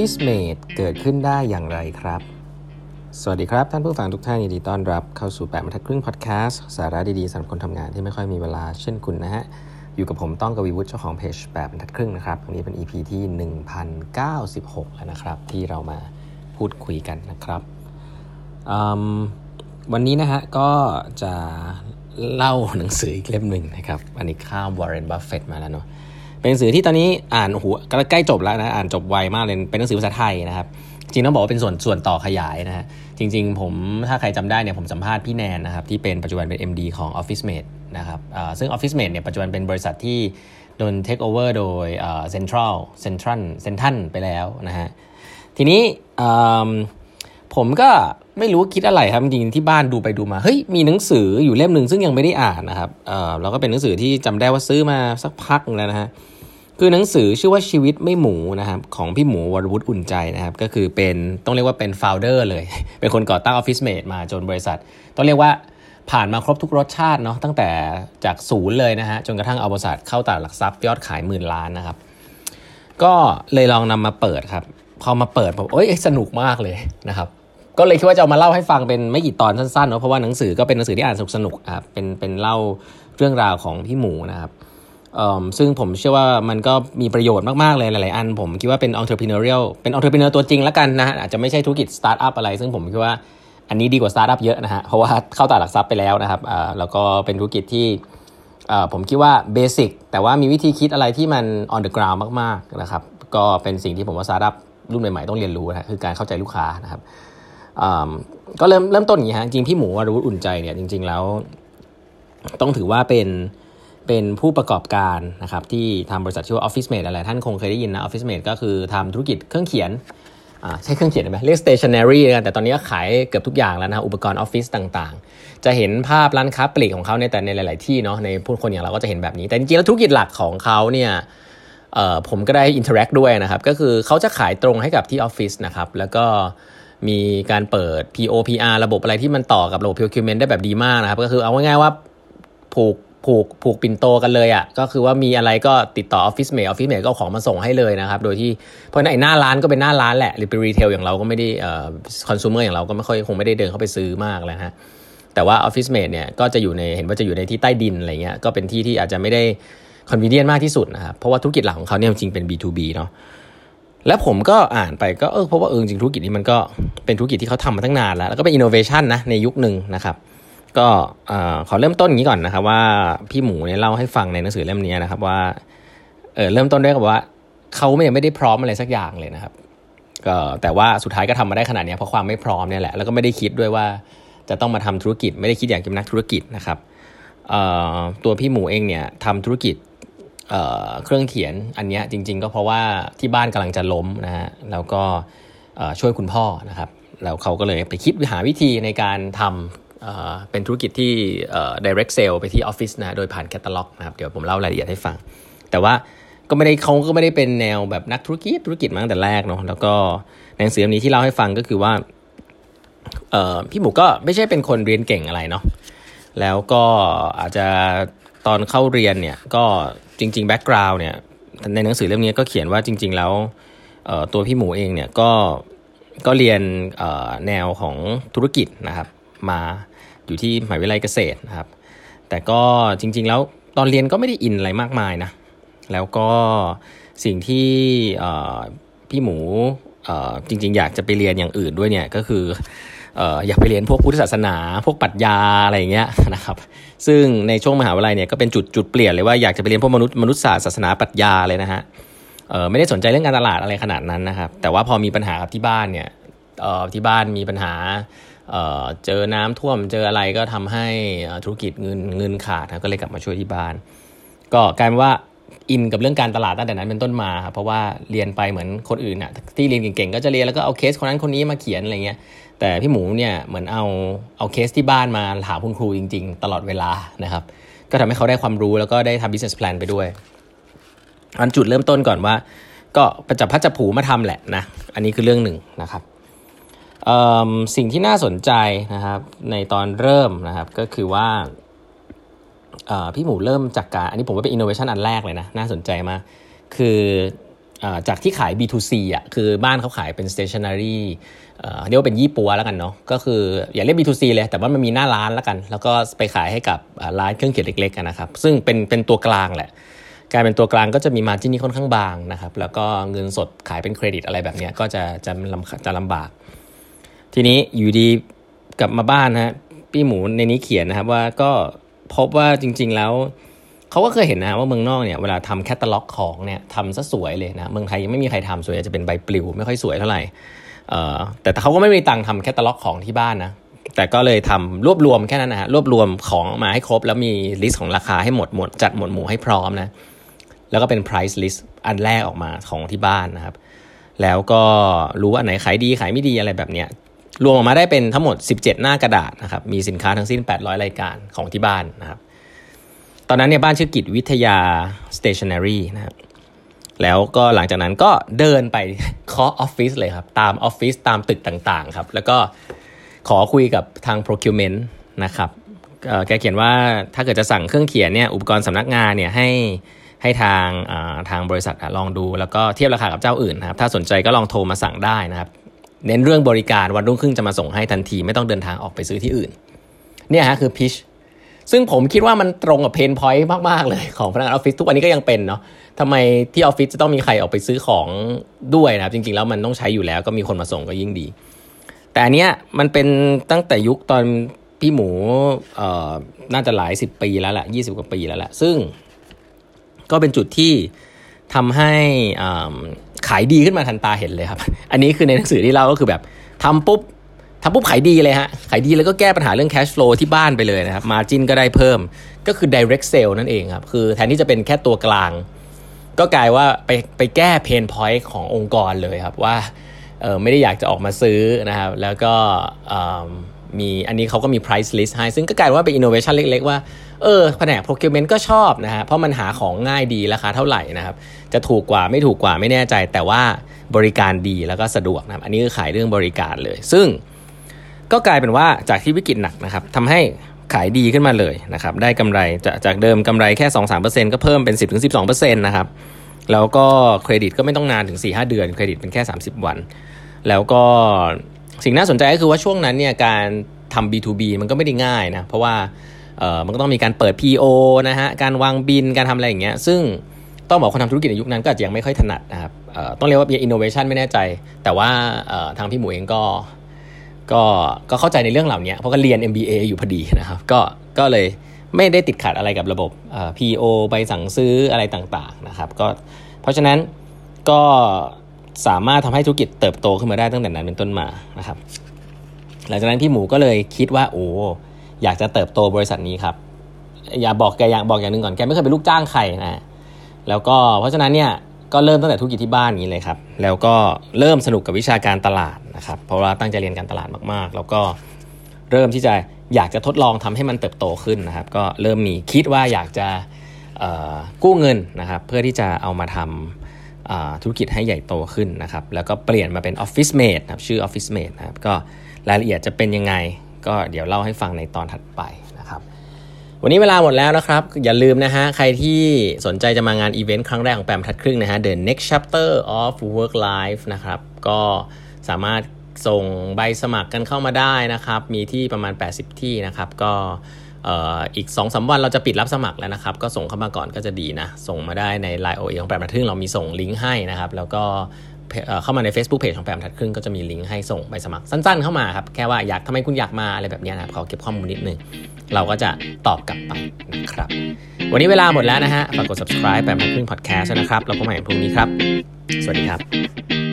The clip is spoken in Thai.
Office Mate เกิดขึ้นได้อย่างไรครับ สวัสดีครับ ท่านผู้ฟังทุกท่านยินดีต้อนรับเข้าสู่แปดบรรทัดครึ่งพอดแคสต์สาระดีๆสำหรับคนทำงานที่ไม่ค่อยมีเวลาเช่นคุณนะฮะ อยู่กับผมต้องกวีวุฒิเจ้าของเพจแปดบรรทัดครึ่งนะครับวันนี้เป็น EP ที่ 1096 แล้วนะครับ ที่เรามาพูดคุยกันนะครับ วันนี้นะฮะก็จะเล่าหนังสืออีกเล่มหนึ่งนะครับ อันนี้ข้ามวอร์เรนบัฟเฟตมาแล้วเนาะ เป็นหนังสือที่ตอนนี้อ่านหัวใกล้จบแล้วนะอ่านจบไวมากเลยเป็นหนังสือภาษาไทยนะครับจริงต้องบอกว่าเป็นส่วนส่วนต่อขยายนะฮะจริง ๆ ผมถ้าใครจำได้เนี่ยผมสัมภาษณ์พี่แนนนะครับที่เป็นปัจจุบันเป็น MD ของ Office Mate นะครับซึ่ง Office Mate เนี่ยปัจจุบันเป็นบริษัทที่โดน take over โดย Central Central Central ไปแล้วนะฮะทีนี้ผมก็ ไม่รู้คิดอะไรครับจริงที่บ้านดูไปดูมาเฮ้ยมีหนังสืออยู่เล่มหนึ่งซึ่งยังไม่ได้อ่านนะครับเออแล้วก็เป็นหนังสือที่จำได้ว่าซื้อมาสักพักแล้วนะฮะคือหนังสือชื่อว่าชีวิตไม่หมูนะครับของพี่หมูวรวุฒิอุ่นใจนะครับ ก็คือเป็นต้องเรียกว่าเป็น founder เลย เป็นคนก่อตั้ง Office Mate มาจนบริษัท ต้องเรียกว่าผ่านมาครบทุกรสชาติเนาะตั้งแต่จากศูนย์เลยนะฮะจนกระทั่งเอาบริษัทเข้าตลาดหลักทรัพย์ยอดขายหมื่นล้านนะครับ ก็เลยลองนำมาเปิดครับ พอมาเปิดผมโอ้ยสนุกมากเลยนะครับ ก็เลยคิดว่าจะเอามาเล่าให้ฟังเป็นไม่กี่ตอนสั้นๆเนาะเพราะว่าหนังสือก็เป็นหนังสือที่อ่านสนุกสนุกอะเป็นเป็นเล่าเรื่องราวของพี่หมูนะครับซึ่งผมเชื่อว่ามันก็มีประโยชน์มากๆเลยหลายๆอัน ผมคิดว่าเป็น entrepreneurial เป็น entrepreneur ตัวจริงแล้วกันนะอาจจะไม่ใช่ธุรกิจสตาร์ทอัพอะไร ซึ่งผมคิดว่าอันนี้ดีกว่าสตาร์ทอัพเยอะนะฮะเพราะว่าเข้าตลาดหลักทรัพย์ไปแล้วนะครับแล้วก็เป็นธุรกิจที่ผมคิดว่า basic แต่ว่ามีวิธีคิดอะไรที่มัน on the ground มากๆนะครับก็เป็นสิ่งที่ผมว่าสตาร์ทอัพรุ่นใหม่ๆต้องเรียนรู้นะคือการเข้าใจลูกค้านะครับ ก็เริ่มเริ่มต้นอย่างนี้ฮะจริงพี่หมูวรวุฒิอุ่นใจเนี่ยจริง ๆ แล้ว ต้องถือว่าเป็นเป็นผู้ประกอบการนะครับที่ทำบริษัทชื่อว่า Office Mate อะไรท่านคงเคยได้ยินนะ Office Mate ก็คือทำธุรกิจเครื่องเขียนใช้เครื่องเขียนไหมเรียก stationery กันแต่ตอนนี้ก็ขายเกือบทุกอย่างแล้วนะอุปกรณ์ออฟฟิศต่างๆ จะเห็นภาพร้านค้าปลีกของเขาในแต่ในหลาย ๆ ที่เนาะในผู้คนอย่างเราก็จะเห็นแบบนี้ แต่จริงๆแล้วธุรกิจหลักของเขาเนี่ยผมก็ได้ interact ด้วยนะครับ ก็คือเขาจะขายตรงให้กับที่ออฟฟิศนะครับแล้วก็ มีการเปิด PO PR ระบบอะไรที่มันต่อกับระบบ procurement ได้แบบดีมากนะครับ ก็คือเอาง่ายๆว่าผูกผูกผูกปิ่นโตกันเลยอะ่ะก็คือว่ามีอะไรก็ติดต่อ Office Mate Office Mate ก็ของมาส่งให้เลยนะครับ โดยที่เพราะในหน้าร้านก็เป็นหน้าร้านแหละ หรือเป็น retail อย่างเราก็ไม่ได้เอ่อคอน sumer อย่างเราก็ไม่ค่อยคงไม่ได้เดินเข้าไปซื้อมากแล้วฮะแต่ว่า Office Mate เนี่ยก็จะอยู่ในเห็นว่าจะอยู่ในที่ใต้ดินอะไรเงี้ยก็เป็นที่ที่อาจจะไม่ได้ convenient มากที่สุดนะครับเพราะว่าธุรกิจหลักของเขาเนี่ยจริงเป็น B2B เนาะ แล้วผมก็อ่านไปก็เออเพราะว่าเออจริงธุรกิจนี้มันก็เป็นธุรกิจที่เขาทำมาตั้งนานแล้ว แล้วก็เป็นอินโนเวชันนะในยุคหนึ่งนะครับ ก็ขอเริ่มต้นอย่างนี้ก่อนนะครับ ว่าพี่หมูเนี่ยเล่าให้ฟังในหนังสือเล่มนี้นะครับว่าเออเริ่มต้นด้วยกับว่าเขาไม่ยังไม่ได้พร้อมอะไรสักอย่างเลยนะครับ ก็แต่ว่าสุดท้ายก็ทำมาได้ขนาดนี้เพราะความไม่พร้อมเนี่ยแหละแล้วก็ไม่ได้คิดด้วยว่าจะต้องมาทำธุรกิจ ไม่ได้คิดอย่างเป็นนักธุรกิจนะครับตัวพี่หมูเองเนี่ยทำธุรกิจ เครื่องเขียนอันนี้จริง ๆ ก็เพราะว่าที่บ้านกำลังจะล้มนะฮะแล้วก็ช่วยคุณพ่อนะครับแล้วเขาก็เลยไปคิดหาวิธีในการทำเป็นธุรกิจที่ direct sale ไปที่ออฟฟิศนะโดยผ่านแคตตาล็อกนะครับเดี๋ยวผมเล่ารายละเอียดให้ฟัง แต่ว่าก็ไม่ได้เขาก็ไม่ได้เป็นแนวแบบนักธุรกิจธุรกิจมาตั้งแต่แรกเนาะแล้วก็หนังสือนี้ที่เล่าให้ฟังก็คือว่าพี่หมูก็ไม่ใช่เป็นคนเรียนเก่งอะไรเนาะแล้วก็อาจจะตอนเข้าเรียนเนี่ยก็ จริง ๆ แบ็กกราวน์เนี่ยในหนังสือเล่มนี้ก็เขียนว่าจริง ๆ แล้วตัวพี่หมูเองเนี่ยก็ก็เรียนแนวของธุรกิจนะครับ มาอยู่ที่มหาวิทยาลัยเกษตรนะครับ แต่ก็จริง ๆ แล้วตอนเรียนก็ไม่ได้อินอะไรมากมายนะแล้วก็สิ่งที่พี่หมูจริง ๆ อยากจะไปเรียนอย่างอื่นด้วยเนี่ยก็คือ อยากไปเรียนพวกพุทธศาสนา พวกปรัชญาอะไรอย่างเงี้ยนะครับ ซึ่งในช่วงมหาวิทยาลัยเนี่ยก็เป็นจุดจุดเปลี่ยนเลยว่าอยากจะไปเรียนพวกมนุษย์มนุษยศาสตร์ศาสนาปรัชญาเลยนะฮะเออไม่ได้สนใจเรื่องการตลาดอะไรขนาดนั้นนะครับ แต่ว่าพอมีปัญหากับที่บ้านเนี่ยเอ่อที่บ้านมีปัญหาเอ่อเจอน้ำท่วมเจออะไรก็ทำให้ธุรกิจเงินเงินขาดนะก็เลยกลับมาช่วยที่บ้าน ก็กลายเป็นว่าอินกับเรื่องการตลาดตั้งแต่นั้นเป็นต้นมาครับเพราะว่าเรียนไปเหมือนคนอื่นอะที่เรียนเก่งๆก็จะเรียนแล้วก็เอาเคสคนนั้นคนนี้มาเขียนอะไรเงี้ย แต่พี่หมูเนี่ยเหมือนเอาเอาเคสที่บ้านมาถามคุณครูจริง ๆ ตลอดเวลานะครับ ก็ทำให้เขาได้ความรู้แล้วก็ได้ทำ business plan ไปด้วย อันจุดเริ่มต้นก่อนว่า ก็ประจับพัดจับผูมาทำแหละนะ อันนี้คือเรื่องหนึ่งนะครับสิ่งที่น่าสนใจนะครับในตอนเริ่มนะครับก็คือว่าพี่หมูเริ่มจากการ อันนี้ผมว่าเป็น innovation อันแรกเลยนะ น่าสนใจมาก คือ จากที่ขาย B2C อะคือบ้านเขาขายเป็น stationery เรียกว่าเป็นยี่ปัวแล้วกันเนาะก็คืออย่าเรียก B2C เลย แต่ว่ามันมีหน้าร้านแล้วกัน แล้วก็ไปขายให้กับร้านเครื่องเขียนเล็กๆนะครับซึ่งเป็นเป็นตัวกลางแหละกลายเป็นตัวกลางก็จะมีมาจิ้นที่ค่อนข้างบางนะครับแล้วก็เงินสดขายเป็นเครดิตอะไรแบบนี้ก็จะจะลำจะลำบาก ทีนี้อยู่ดีกลับมาบ้านฮะพี่หมูในนี้เขียนนะครับว่าก็พบว่าจริง ๆแล้ว เขาก็เคยเห็นนะว่าเมืองนอกเนี่ยเวลาทำแคตตาล็อกของเนี่ยทำซะสวยเลยนะเมืองไทยยังไม่มีใครทำสวยจะเป็นใบปลิวไม่ค่อยสวยเท่าไหร่แต่เขาก็ไม่มีตังค์ทำแคตตาล็อกของที่บ้านนะแต่ก็เลยทำรวบรวมแค่นั้นนะฮะรวบรวมของมาให้ครบ แล้วมี list ของราคาให้หมดหมดจัดหมวดหมู่ให้พร้อมนะแล้วก็เป็น price list อันแรกออกมาของที่บ้านนะครับ แล้วก็รู้ว่าอันไหนขายดีขายไม่ดีอะไรแบบเนี้ยรวมออกมาได้เป็นทั้งหมด 17 หน้ากระดาษนะครับมีสินค้าทั้งสิ้น 800 รายการของที่บ้านนะครับ ตอนนั้นเนี่ยบ้านชื่อกิจวิทยา stationery นะครับแล้วก็หลังจากนั้นก็เดินไปเคาะออฟฟิศเลยครับ ตามออฟฟิศตามตึกต่างๆครับ แล้วก็ขอคุยกับทาง procurement นะครับแกเขียนว่าถ้าเกิดจะสั่งเครื่องเขียนเนี่ยอุปกรณ์สำนักงานเนี่ยให้ให้ทางทางบริษัทลองดู แล้วก็เทียบราคากับเจ้าอื่นนะครับถ้าสนใจก็ลองโทรมาสั่งได้นะครับ เน้นเรื่องบริการวันรุ่งขึ้นจะมาส่งให้ทันที ไม่ต้องเดินทางออกไปซื้อที่อื่น เนี่ยฮะคือ pitch ซึ่งผมคิดว่ามันตรงกับ pain point มาก ๆ เลยของพนักงานออฟฟิศทุกวันนี้ก็ยังเป็นเนาะทำไมที่ออฟฟิศจะต้องมีใครออกไปซื้อของด้วยนะครับ จริง ๆ แล้วมันต้องใช้อยู่แล้วก็มีคนมาส่งก็ยิ่งดี แต่อันเนี้ยมันเป็นตั้งแต่ยุคตอนพี่หมูเอ่อน่าจะหลายสิบปีแล้วแหละยี่สิบกว่าปีแล้วแหละซึ่งก็เป็นจุดที่ทำให้ขายดีขึ้นมาทันตาเห็นเลยครับ อันนี้คือในหนังสือที่เล่าก็คือแบบทำปุ๊บ ทำปุ๊บขายดีเลยฮะ ขายดีแล้วก็แก้ปัญหาเรื่อง cash flow ที่บ้านไปเลยนะครับ margin ก็ได้เพิ่ม ก็คือ direct sale นั่นเองครับ คือแทนที่จะเป็นแค่ตัวกลาง ก็กลายว่าไปไปแก้เพนพอยต์ขององค์กรเลยครับว่าเออไม่ได้อยากจะออกมาซื้อนะครับ แล้วก็มีอันนี้เขาก็มี price list ให้ ซึ่งก็กลายว่าเป็น innovation เล็ก ๆ ว่า เออแผนก procurement ก็ชอบนะฮะเพราะมันหาของง่ายดีราคาเท่าไหร่นะครับ จะถูกกว่าไม่ถูกกว่าไม่แน่ใจ แต่ว่าบริการดีแล้วก็สะดวกนะครับ อันนี้คือขายเรื่องบริการเลย ซึ่ง ก็กลายเป็นว่าจากที่วิกฤตหนักนะครับทำให้ขายดีขึ้นมาเลยนะครับ ได้กำไรจากจากเดิมกำไรแค่ 2-3%ก็เพิ่มเป็น 10-12%นะครับ แล้วก็เครดิตก็ไม่ต้องนานถึง 4-5 เดือน เครดิตเป็นแค่ 30 วัน แล้วก็สิ่งน่าสนใจก็คือว่าช่วงนั้นเนี่ยการทำ B2B มันก็ไม่ได้ง่ายนะ เพราะว่าเออมันก็ต้องมีการเปิด PO นะฮะ การวางบิน การทำอะไรอย่างเงี้ย ซึ่งต้องบอกคนทำธุรกิจในยุคนั้นก็อาจจะยังไม่ค่อยถนัดนะครับต้องเรียกว่าเป็นอินโนเวชันไม่แน่ใจ แต่ว่าทางพี่หมูเองก็ ก็ก็เข้าใจในเรื่องเหล่านี้เพราะก็เรียน MBA อยู่พอดีนะครับก็ก็เลยไม่ได้ติดขัดอะไรกับระบบ PO ใบสั่งซื้ออะไรต่างๆนะครับก็เพราะฉะนั้นก็สามารถทำให้ธุรกิจเติบโตขึ้นมาได้ตั้งแต่นั้นเป็นต้นมานะครับ หลังจากนั้นพี่หมูก็เลยคิดว่าโอ้อยากจะเติบโตบริษัทนี้ครับ อย่าบอกแกอย่ากบอกอย่างหนึ่งก่อนแกไม่เคยเป็นลูกจ้างใครนะแล้วก็เพราะฉะนั้นเนี่ย ก็เริ่มตั้งแต่ธุรกิจที่บ้านนี้เลยครับ แล้วก็เริ่มสนุกกับวิชาการตลาดนะครับ เพราะว่าตั้งใจเรียนการตลาดมากๆ แล้วก็เริ่มที่จะอยากจะทดลองทำให้มันเติบโตขึ้นนะครับ ก็เริ่มมีคิดว่าอยากจะกู้เงินนะครับ เพื่อที่จะเอามาทำธุรกิจให้ใหญ่โตขึ้นนะครับ แล้วก็เปลี่ยนมาเป็น Office Mate นะครับชื่อ Office Mate นะครับ ก็รายละเอียดจะเป็นยังไง ก็เดี๋ยวเล่าให้ฟังในตอนถัดไป วันนี้เวลาหมดแล้วนะครับ อย่าลืมนะฮะ ใครที่สนใจจะมางานอีเวนต์ครั้งแรกของแปมทัดครึ่งนะฮะ The Next Chapter of Work Life นะครับ ก็สามารถส่งใบสมัครกันเข้ามาได้นะครับ มีที่ประมาณ 80 ที่นะครับ ก็อีก2อสวันเราจะปิดรับสมัครแล้วนะครับ ก็ส่งเข้ามาก่อนก็จะดีนะ ส่งมาได้ใน Line OA ของแปมทัดครึ่งเรามีส่งลิงก์ให้นะครับ แล้วก็ เข้ามาใน Facebook Page ของแปมทัดครึ่งก็จะมีลิงก์ให้ส่งใบสมัครสั้นๆเข้ามาครับ แค่ว่าอยากทำไมคุณอยากมาอะไรแบบนี้นะครับ ขอเก็บข้อมูลนิดนึง เราก็จะตอบกลับไปนะครับ วันนี้เวลาหมดแล้วนะฮะ ฝากกด subscribe แปมทัดครึ่ง podcast นะครับแล้วพบกันใหม่พรุ่งนี้ครับ สวัสดีครับ